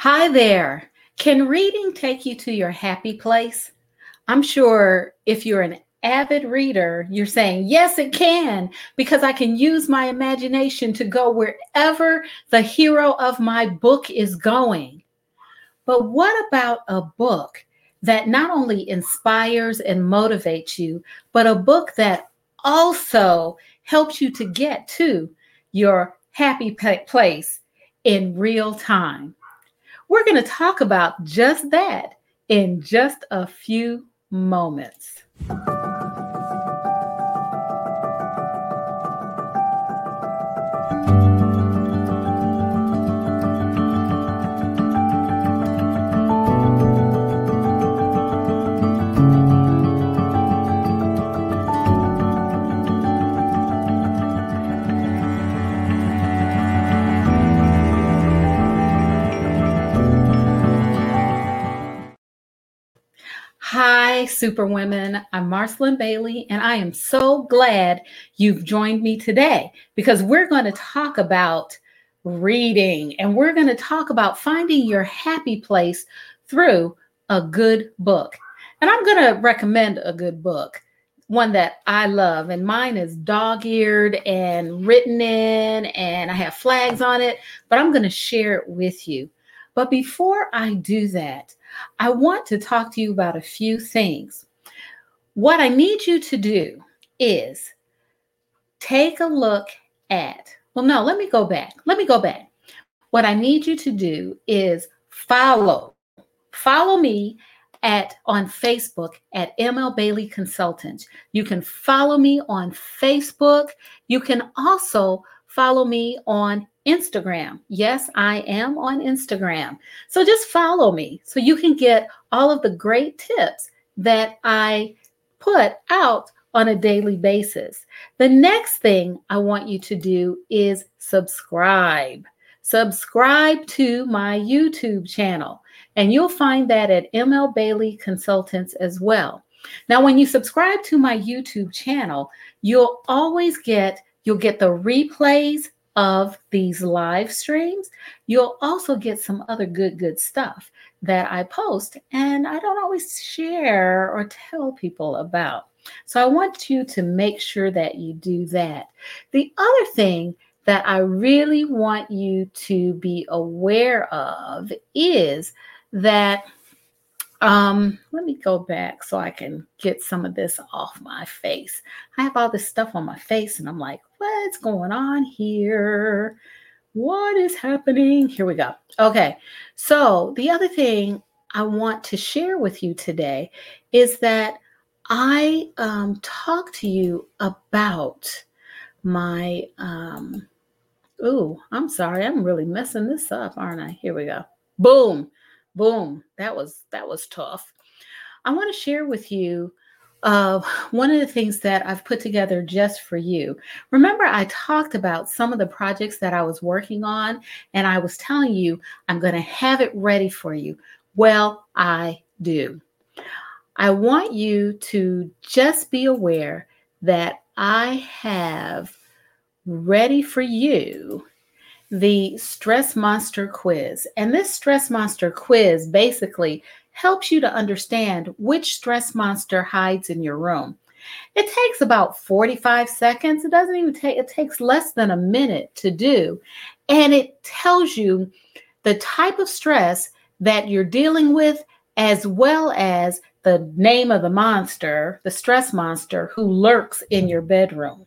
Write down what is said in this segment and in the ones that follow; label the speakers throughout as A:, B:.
A: Hi there. Can reading take you to your happy place? I'm sure if you're an avid reader, you're saying, Yes, it can, because I can use my imagination to go wherever the hero of my book is going. But what about a book that not only inspires and motivates you, but a book that also helps you to get to your happy place in real time? We're going to talk about just that in just a few moments. Superwomen. I'm Marcelyn Bailey, and I am so glad you've joined me today because we're going to talk about reading and we're going to talk about finding your happy place through a good book. And I'm going to recommend a good book, one that I love, and mine is dog eared and written in, and I have flags on it, but I'm going to share it with you. But before I do that, I want to talk to you about a few things. What I need you to do is take a look at, well, no, let me go back. Let me go back. What I need you to do is follow, follow me at on Facebook at ML Bailey Consultant. You can follow me on Facebook. You can also follow me on Instagram. Yes, I am on Instagram. So just follow me so you can get all of the great tips that I put out on a daily basis. The next thing I want you to do is subscribe. Subscribe to my YouTube channel, and you'll find that at ML Bailey Consultants as well. Now, when you subscribe to my YouTube channel, you'll always get you'll get the replays of these live streams, you'll also get some other good, good stuff that I post and I don't always share or tell people about. So I want you to make sure that you do that. The other thing that I really want you to be aware of is that um, let me go back so I can get some of this off my face. I have all this stuff on my face, and I'm like, what's going on here? What is happening? Here we go. Okay. So, the other thing I want to share with you today is that I um, talk to you about my. Um, oh, I'm sorry. I'm really messing this up, aren't I? Here we go. Boom. Boom. That was that was tough. I want to share with you uh, one of the things that I've put together just for you. Remember, I talked about some of the projects that I was working on, and I was telling you I'm going to have it ready for you. Well, I do. I want you to just be aware that I have ready for you the Stress Monster quiz. And this Stress Monster quiz basically helps you to understand which stress monster hides in your room. It takes about 45 seconds. It doesn't even take, it takes less than a minute to do. And it tells you the type of stress that you're dealing with, as well as the name of the monster, the stress monster who lurks in your bedroom.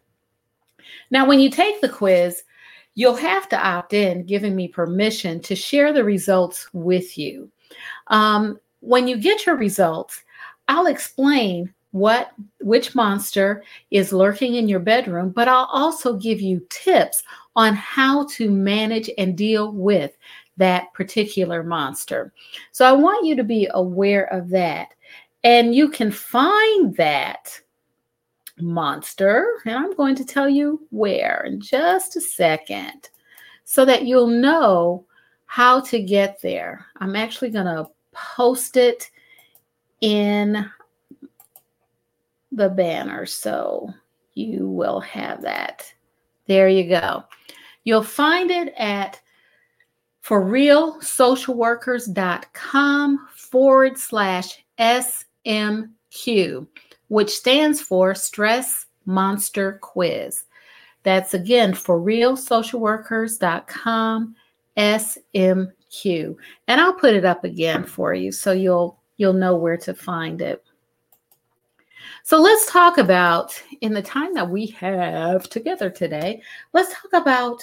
A: Now, when you take the quiz, you'll have to opt in, giving me permission to share the results with you. Um, when you get your results, I'll explain what which monster is lurking in your bedroom, but I'll also give you tips on how to manage and deal with that particular monster. So I want you to be aware of that. And you can find that monster. And I'm going to tell you where in just a second so that you'll know how to get there. I'm actually going to post it in the banner so you will have that. There you go. You'll find it at for realsocialworkers.com forward slash SMQ, which stands for Stress Monster Quiz. That's again for realsocialworkers.com SMQ. And I'll put it up again for you so you'll you'll know where to find it. So let's talk about in the time that we have together today, let's talk about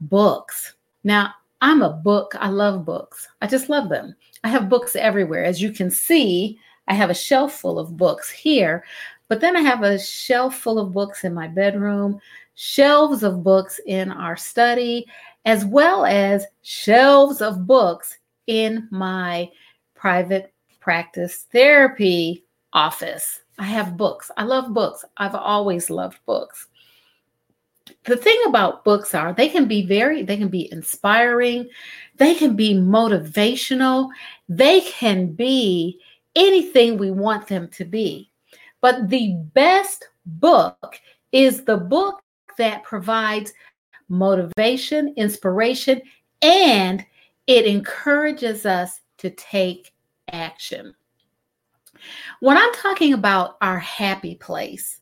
A: books. Now, I'm a book, I love books. I just love them. I have books everywhere. As you can see, I have a shelf full of books here, but then I have a shelf full of books in my bedroom, shelves of books in our study, as well as shelves of books in my private practice therapy office. I have books. I love books. I've always loved books. The thing about books are they can be very, they can be inspiring, they can be motivational, they can be anything we want them to be. But the best book is the book that provides motivation, inspiration, and it encourages us to take action. When I'm talking about our happy place,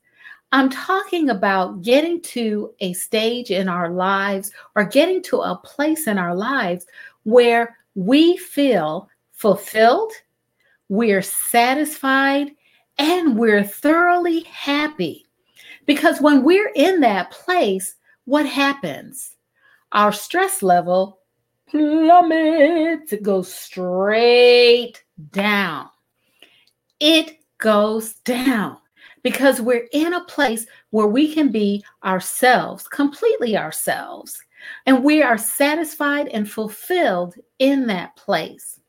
A: I'm talking about getting to a stage in our lives or getting to a place in our lives where we feel fulfilled, we're satisfied, and we're thoroughly happy. Because when we're in that place, what happens? Our stress level plummets, it goes straight down. It goes down because we're in a place where we can be ourselves, completely ourselves, and we are satisfied and fulfilled in that place.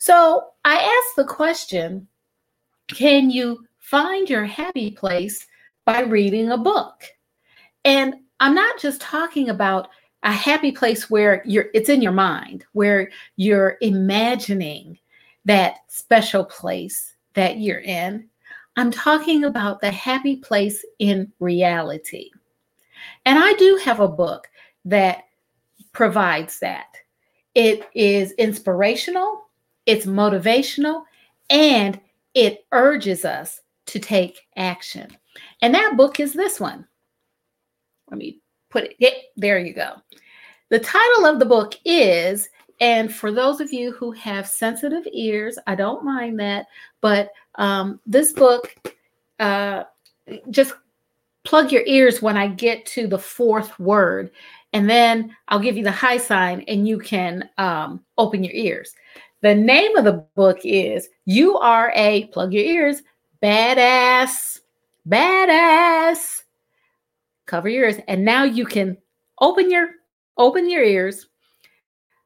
A: So I asked the question can you find your happy place by reading a book? And I'm not just talking about a happy place where you're it's in your mind, where you're imagining that special place that you're in. I'm talking about the happy place in reality. And I do have a book that provides that. It is inspirational, it's motivational, and it urges us to take action. And that book is this one. Let me put it, yeah, there you go. The title of the book is, and for those of you who have sensitive ears, I don't mind that, but um, this book, uh, just plug your ears when I get to the fourth word, and then I'll give you the high sign and you can um, open your ears. The name of the book is You Are a, plug your ears, badass, badass. Cover your ears. And now you can open your open your ears.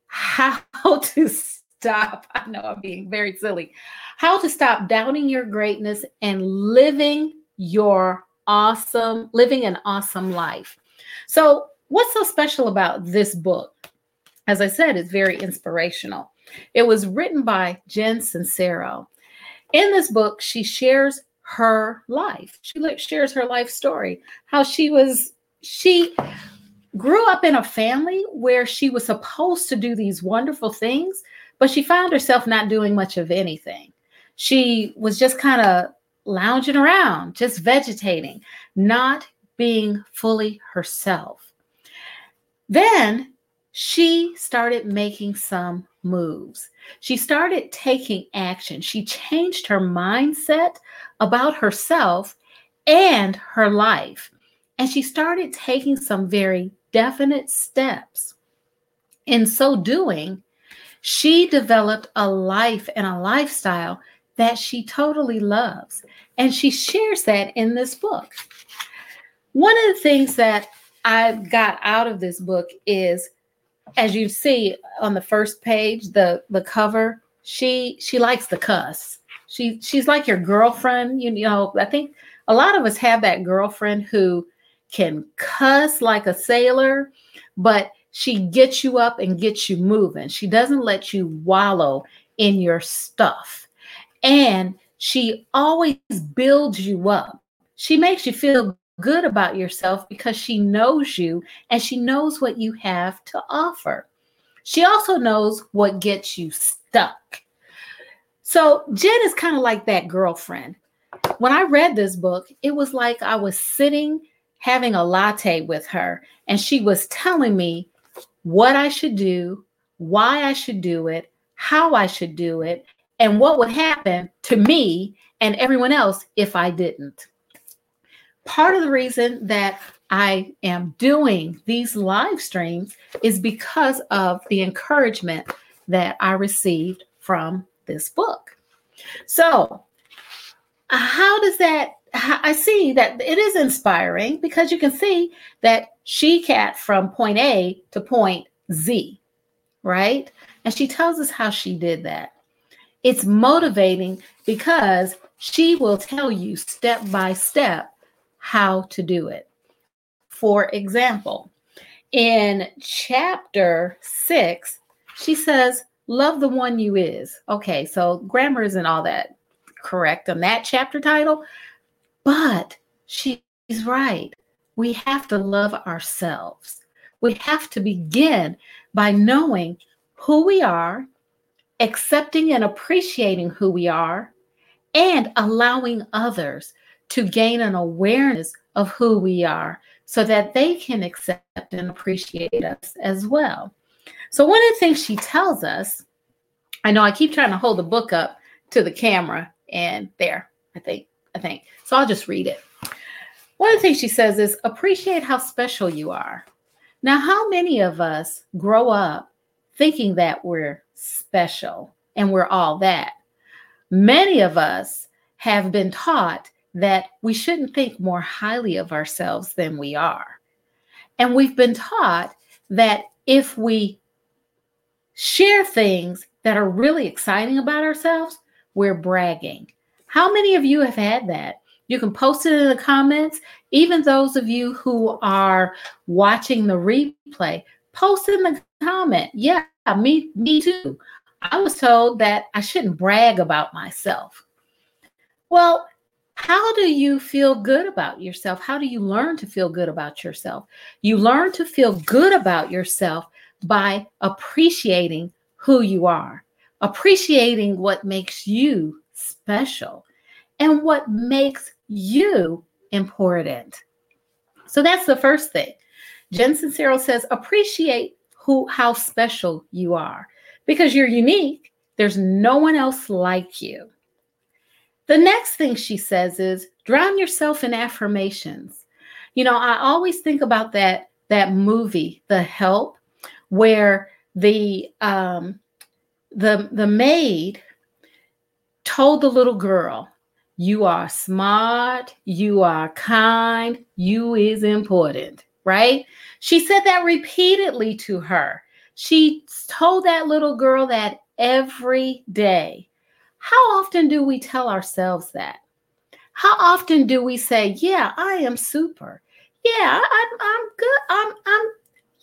A: How to stop i know i'm being very silly. How to stop doubting your greatness and living your awesome living an awesome life. So what's so special about this book as i said it's very inspirational it was written by jen sincero in this book she shares her life. She shares her life story, how she was, she grew up in a family where she was supposed to do these wonderful things, but she found herself not doing much of anything. She was just kind of lounging around, just vegetating, not being fully herself. Then she started making some moves. She started taking action. She changed her mindset about herself and her life. And she started taking some very definite steps. In so doing, she developed a life and a lifestyle that she totally loves. And she shares that in this book. One of the things that I got out of this book is as you see on the first page, the the cover, she she likes the cuss. She she's like your girlfriend. You know, I think a lot of us have that girlfriend who can cuss like a sailor, but she gets you up and gets you moving. She doesn't let you wallow in your stuff. And she always builds you up. She makes you feel good about yourself because she knows you and she knows what you have to offer. She also knows what gets you stuck. So Jen is kind of like that girlfriend. When I read this book, it was like I was sitting having a latte with her, and she was telling me what I should do, why I should do it, how I should do it, and what would happen to me and everyone else if I didn't. Part of the reason that I am doing these live streams is because of the encouragement that I received from this book. So, how does that? I see that it is inspiring because you can see that she cat from point A to point Z, right? And she tells us how she did that. It's motivating because she will tell you step by step how to do it. For example, in chapter six, she says, Love the one you is. Okay, so grammar isn't all that correct on that chapter title, but she's right. We have to love ourselves. We have to begin by knowing who we are, accepting and appreciating who we are, and allowing others to gain an awareness of who we are so that they can accept and appreciate us as well. So, one of the things she tells us, I know I keep trying to hold the book up to the camera, and there, I think, I think. So, I'll just read it. One of the things she says is appreciate how special you are. Now, how many of us grow up thinking that we're special and we're all that? Many of us have been taught that we shouldn't think more highly of ourselves than we are. And we've been taught that if we share things that are really exciting about ourselves, we're bragging. How many of you have had that? You can post it in the comments. Even those of you who are watching the replay, post in the comment. Yeah, me, me too. I was told that I shouldn't brag about myself. Well, how do you feel good about yourself? How do you learn to feel good about yourself? You learn to feel good about yourself by appreciating who you are, appreciating what makes you special and what makes you important. So that's the first thing. Jen Sincero says appreciate who how special you are because you're unique. There's no one else like you. The next thing she says is drown yourself in affirmations. You know, I always think about that that movie, The Help, where the um the the maid told the little girl, you are smart, you are kind, you is important, right? She said that repeatedly to her. She told that little girl that every day. How often do we tell ourselves that? How often do we say, "Yeah, I am super. Yeah, I, I'm good. I'm, I'm,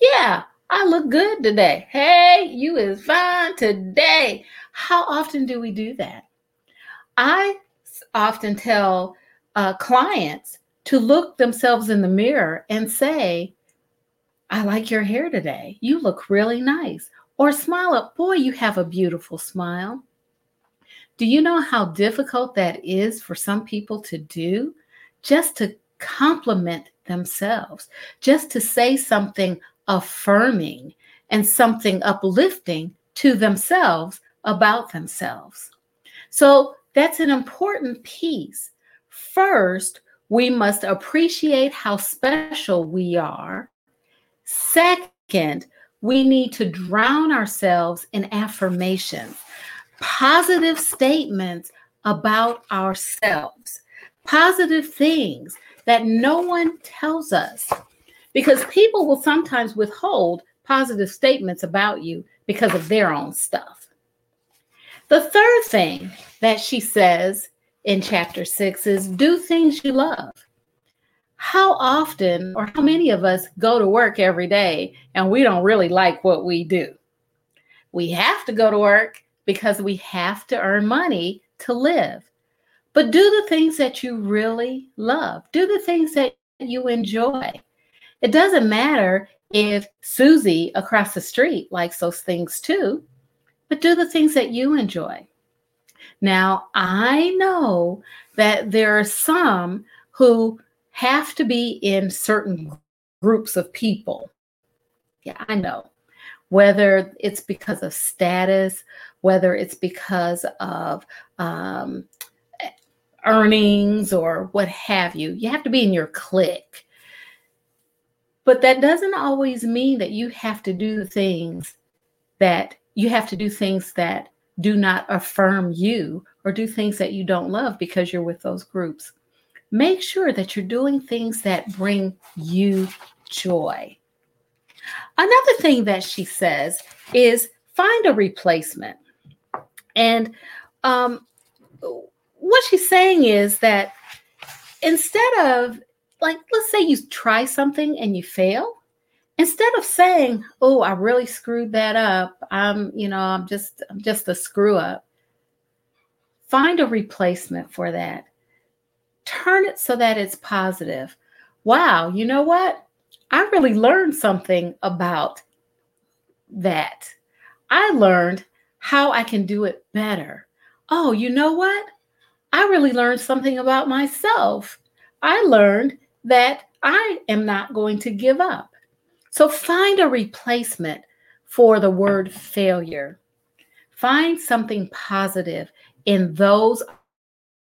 A: yeah, I look good today. Hey, you is fine today." How often do we do that? I often tell uh, clients to look themselves in the mirror and say, I like your hair today. You look really nice. Or smile up, boy, you have a beautiful smile. Do you know how difficult that is for some people to do? Just to compliment themselves, just to say something affirming and something uplifting to themselves about themselves. So that's an important piece. First, we must appreciate how special we are. Second, we need to drown ourselves in affirmations positive statements about ourselves, positive things that no one tells us. Because people will sometimes withhold positive statements about you because of their own stuff. The third thing that she says in chapter six is do things you love. How often or how many of us go to work every day and we don't really like what we do? We have to go to work because we have to earn money to live. But do the things that you really love, do the things that you enjoy. It doesn't matter if Susie across the street likes those things too, but do the things that you enjoy. Now, I know that there are some who have to be in certain groups of people. Yeah, I know. Whether it's because of status, whether it's because of um, earnings or what have you, you have to be in your clique. But that doesn't always mean that you have to do things that you have to do things that do not affirm you or do things that you don't love because you're with those groups. Make sure that you're doing things that bring you joy. Another thing that she says is find a replacement. And um, what she's saying is that instead of, like, let's say you try something and you fail, instead of saying, "Oh, I really screwed that up. I'm, you know, I'm just I'm just a screw up." Find a replacement for that. Turn it so that it's positive. Wow, you know what? I really learned something about that. I learned how I can do it better. Oh, you know what? I really learned something about myself. I learned that I am not going to give up. So find a replacement for the word failure. Find something positive in those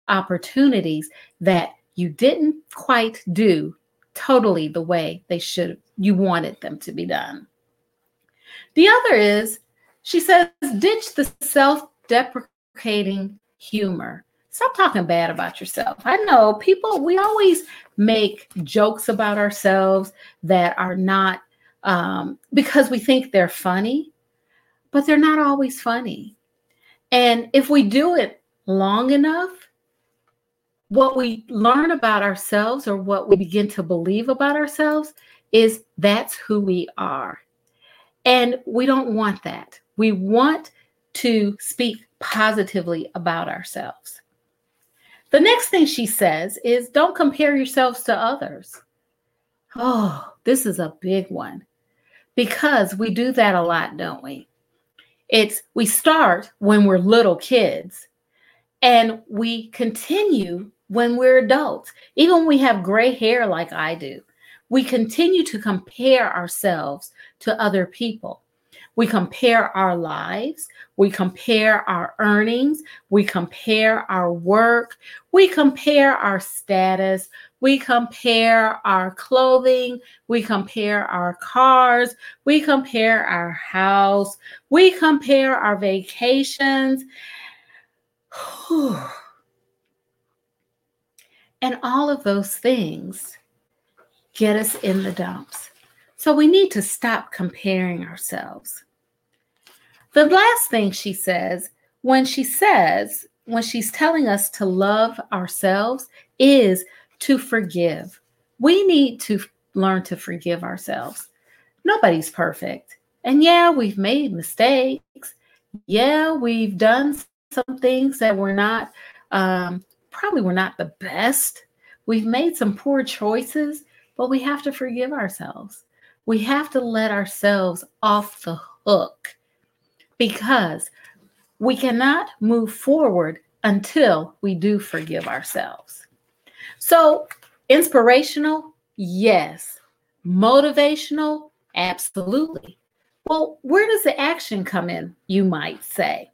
A: opportunities that you didn't quite do totally the way they should you wanted them to be done. The other is she says ditch the self-deprecating humor. Stop talking bad about yourself. I know people we always make jokes about ourselves that are not um, because we think they're funny, but they're not always funny. And if we do it long enough, what we learn about ourselves or what we begin to believe about ourselves is that's who we are. And we don't want that. We want to speak positively about ourselves. The next thing she says is don't compare yourselves to others. Oh, this is a big one because we do that a lot, don't we? It's we start when we're little kids and we continue when we're adults. Even when we have gray hair like I do, we continue to compare ourselves to other people. We compare our lives, we compare our earnings, we compare our work, we compare our status, we compare our clothing, we compare our cars, we compare our house, we compare our vacations. and all of those things get us in the dumps. So we need to stop comparing ourselves. The last thing she says, when she says, when she's telling us to love ourselves, is to forgive. We need to learn to forgive ourselves. Nobody's perfect. And yeah, we've made mistakes. Yeah, we've done some things that were not, um, probably were not the best. We've made some poor choices, but we have to forgive ourselves. We have to let ourselves off the hook because we cannot move forward until we do forgive ourselves. So, inspirational, yes. Motivational, absolutely. Well, where does the action come in, you might say?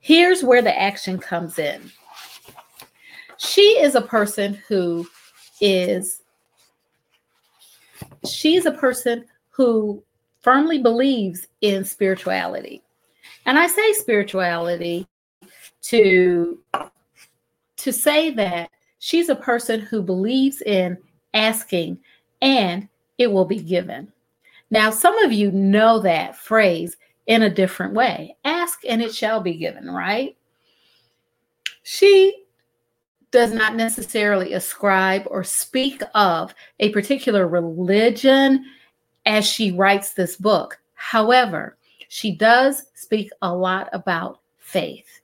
A: Here's where the action comes in. She is a person who is, she's a person who firmly believes in spirituality. And I say spirituality to to say that she's a person who believes in asking and it will be given. Now, some of you know that phrase in a different way ask and it shall be given, right? She does not necessarily ascribe or speak of a particular religion as she writes this book. However, she does speak a lot about faith,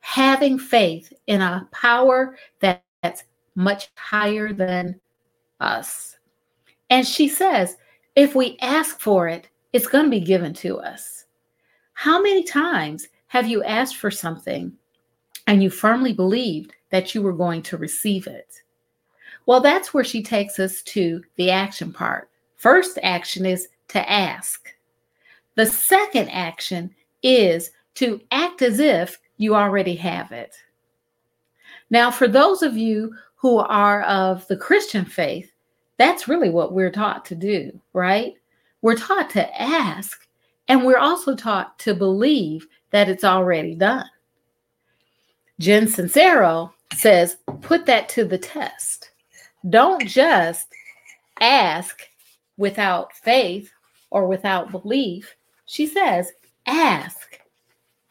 A: having faith in a power that, that's much higher than us. And she says, if we ask for it, it's going to be given to us. How many times have you asked for something and you firmly believed that you were going to receive it? Well, that's where she takes us to the action part. First action is to ask. The second action is to act as if you already have it. Now, for those of you who are of the Christian faith, that's really what we're taught to do, right? We're taught to ask, and we're also taught to believe that it's already done. Jen Sincero says, put that to the test. Don't just ask without faith or without belief. She says, ask.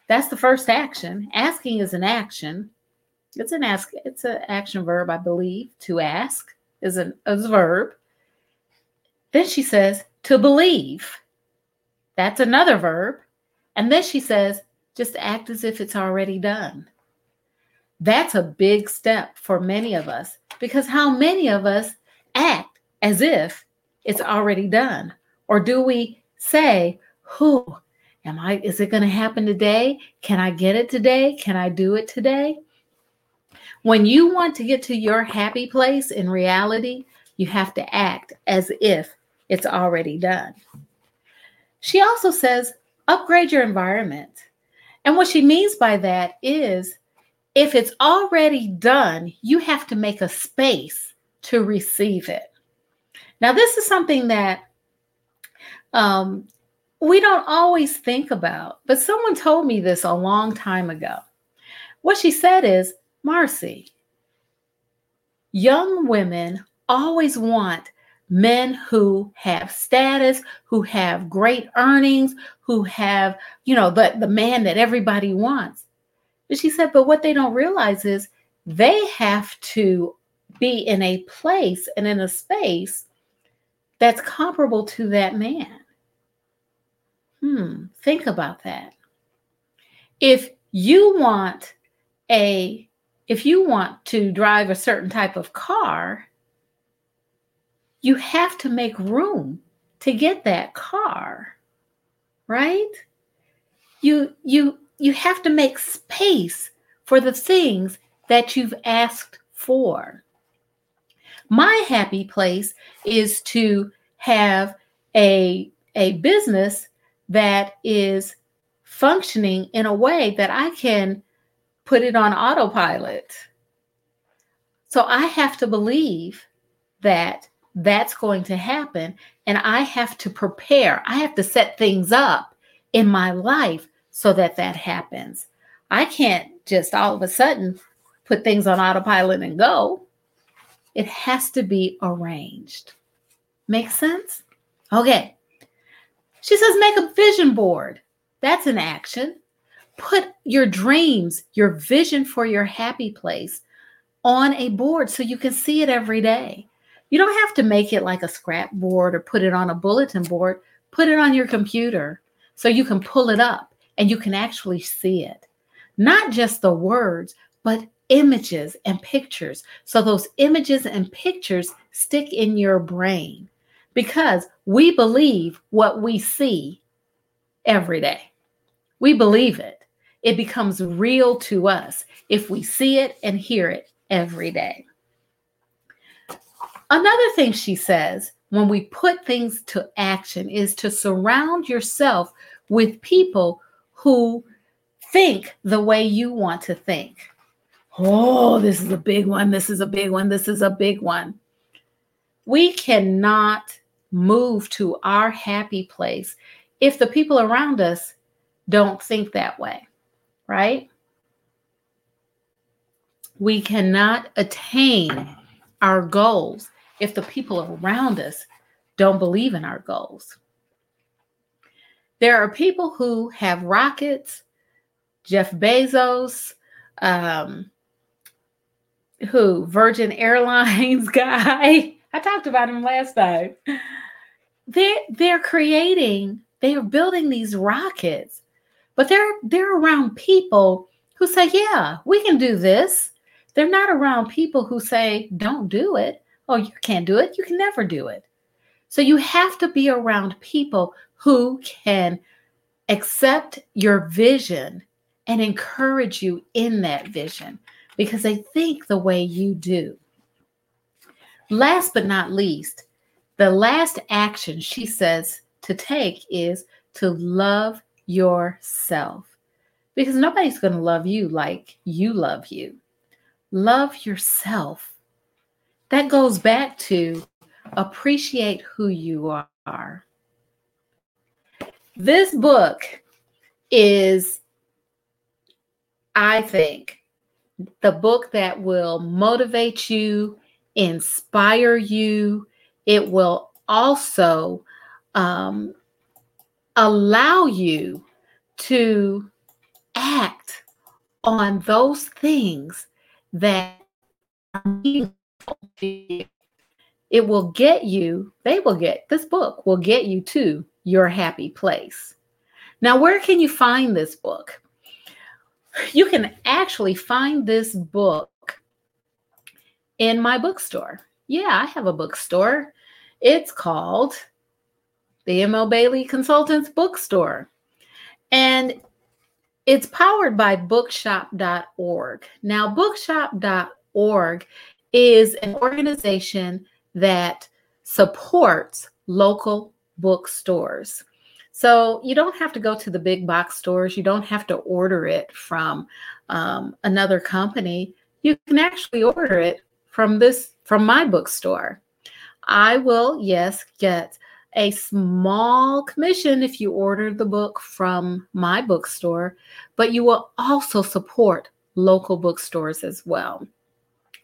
A: That's the first action. Asking is an action. It's an ask, it's an action verb, I believe. To ask is an a verb. Then she says, to believe. That's another verb. And then she says, just act as if it's already done. That's a big step for many of us because how many of us act as if it's already done? Or do we say, Who am I? Is it going to happen today? Can I get it today? Can I do it today? When you want to get to your happy place in reality, you have to act as if it's already done. She also says, upgrade your environment. And what she means by that is if it's already done, you have to make a space to receive it. Now, this is something that um, we don't always think about, but someone told me this a long time ago. What she said is, Marcy, young women always want men who have status, who have great earnings, who have, you know, the, the man that everybody wants. But she said, but what they don't realize is they have to be in a place and in a space that's comparable to that man. Hmm, think about that. If you want a if you want to drive a certain type of car, you have to make room to get that car. Right? You you you have to make space for the things that you've asked for. My happy place is to have a, a business that is functioning in a way that I can put it on autopilot. So I have to believe that that's going to happen. And I have to prepare, I have to set things up in my life so that that happens. I can't just all of a sudden put things on autopilot and go. It has to be arranged. Make sense? Okay. She says, make a vision board. That's an action. Put your dreams, your vision for your happy place on a board so you can see it every day. You don't have to make it like a scrap board or put it on a bulletin board. Put it on your computer so you can pull it up and you can actually see it. Not just the words, but images and pictures. So those images and pictures stick in your brain because we believe what we see every day. We believe it. It becomes real to us if we see it and hear it every day. Another thing she says when we put things to action is to surround yourself with people who think the way you want to think. Oh, this is a big one. This is a big one. This is a big one. We cannot move to our happy place if the people around us don't think that way, right? We cannot attain our goals if the people around us don't believe in our goals. There are people who have rockets, Jeff Bezos, um, who Virgin Airlines guy. I talked about him last time. They're they're creating, they are building these rockets, but they're they're around people who say, Yeah, we can do this. They're not around people who say, Don't do it. Oh, you can't do it. You can never do it. So you have to be around people who can accept your vision and encourage you in that vision because they think the way you do. Last but not least, the last action she says to take is to love yourself because nobody's going to love you like you love you. Love yourself. That goes back to appreciate who you are. This book is, I think, the book that will motivate you, inspire you. It will also um, allow you to act on those things that it will get you, they will get, this book will get you to your happy place. Now, where can you find this book? You can actually find this book in my bookstore. Yeah, I have a bookstore. It's called the ML Bailey Consultants Bookstore. And it's powered by bookshop.org. Now, bookshop.org is an organization that supports local bookstores. So you don't have to go to the big box stores. You don't have to order it from um, another company. You can actually order it from this from my bookstore. I will, yes, get a small commission if you order the book from my bookstore, but you will also support local bookstores as well.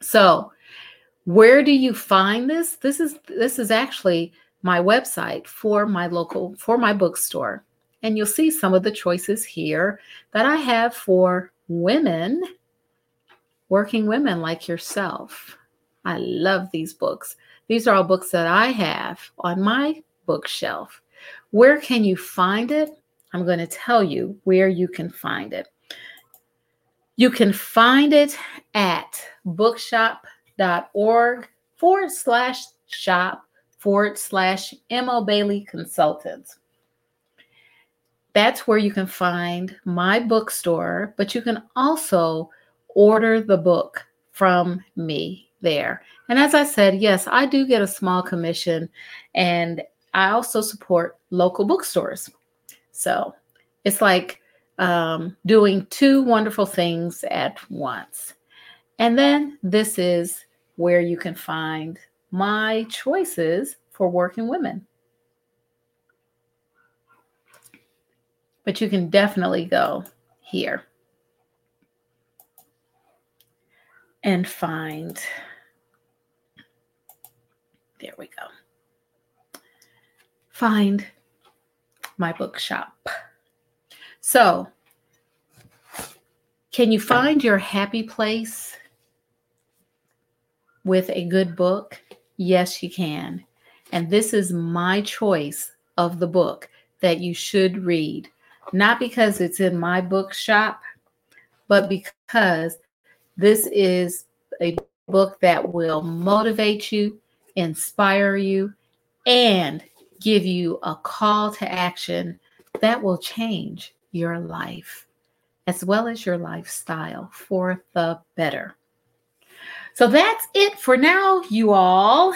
A: So, where do you find this? This is this is actually my website for my local for my bookstore. And you'll see some of the choices here that I have for women, working women like yourself. I love these books. These are all books that I have on my bookshelf. Where can you find it? I'm going to tell you where you can find it. You can find it at bookshop.org forward slash shop forward slash MO Bailey Consultants. That's where you can find my bookstore, but you can also order the book from me there. And as I said, yes, I do get a small commission and I also support local bookstores. So it's like um, doing two wonderful things at once. And then this is where you can find my choices for working women. But you can definitely go here and find, there we go find my bookshop. So, can you find your happy place with a good book? Yes, you can. And this is my choice of the book that you should read, not because it's in my bookshop, but because this is a book that will motivate you, inspire you, and give you a call to action that will change your life as well as your lifestyle for the better. So that's it for now, you all.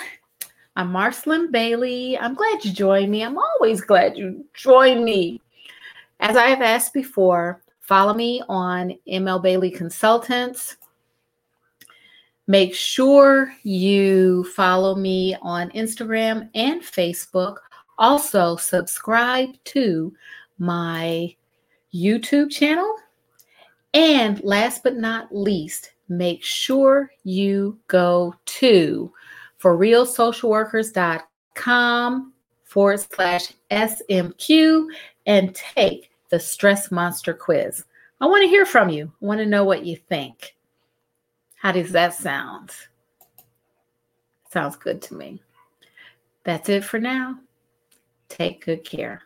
A: I'm Marcelyn Bailey. I'm glad you joined me. I'm always glad you join me. As I have asked before, follow me on ML Bailey Consultants. Make sure you follow me on Instagram and Facebook also, subscribe to my YouTube channel. And last but not least, make sure you go to forrealsocialworkers.com forward slash SMQ and take the Stress Monster quiz. I want to hear from you. I want to know what you think. How does that sound? Sounds good to me. That's it for now. Take good care.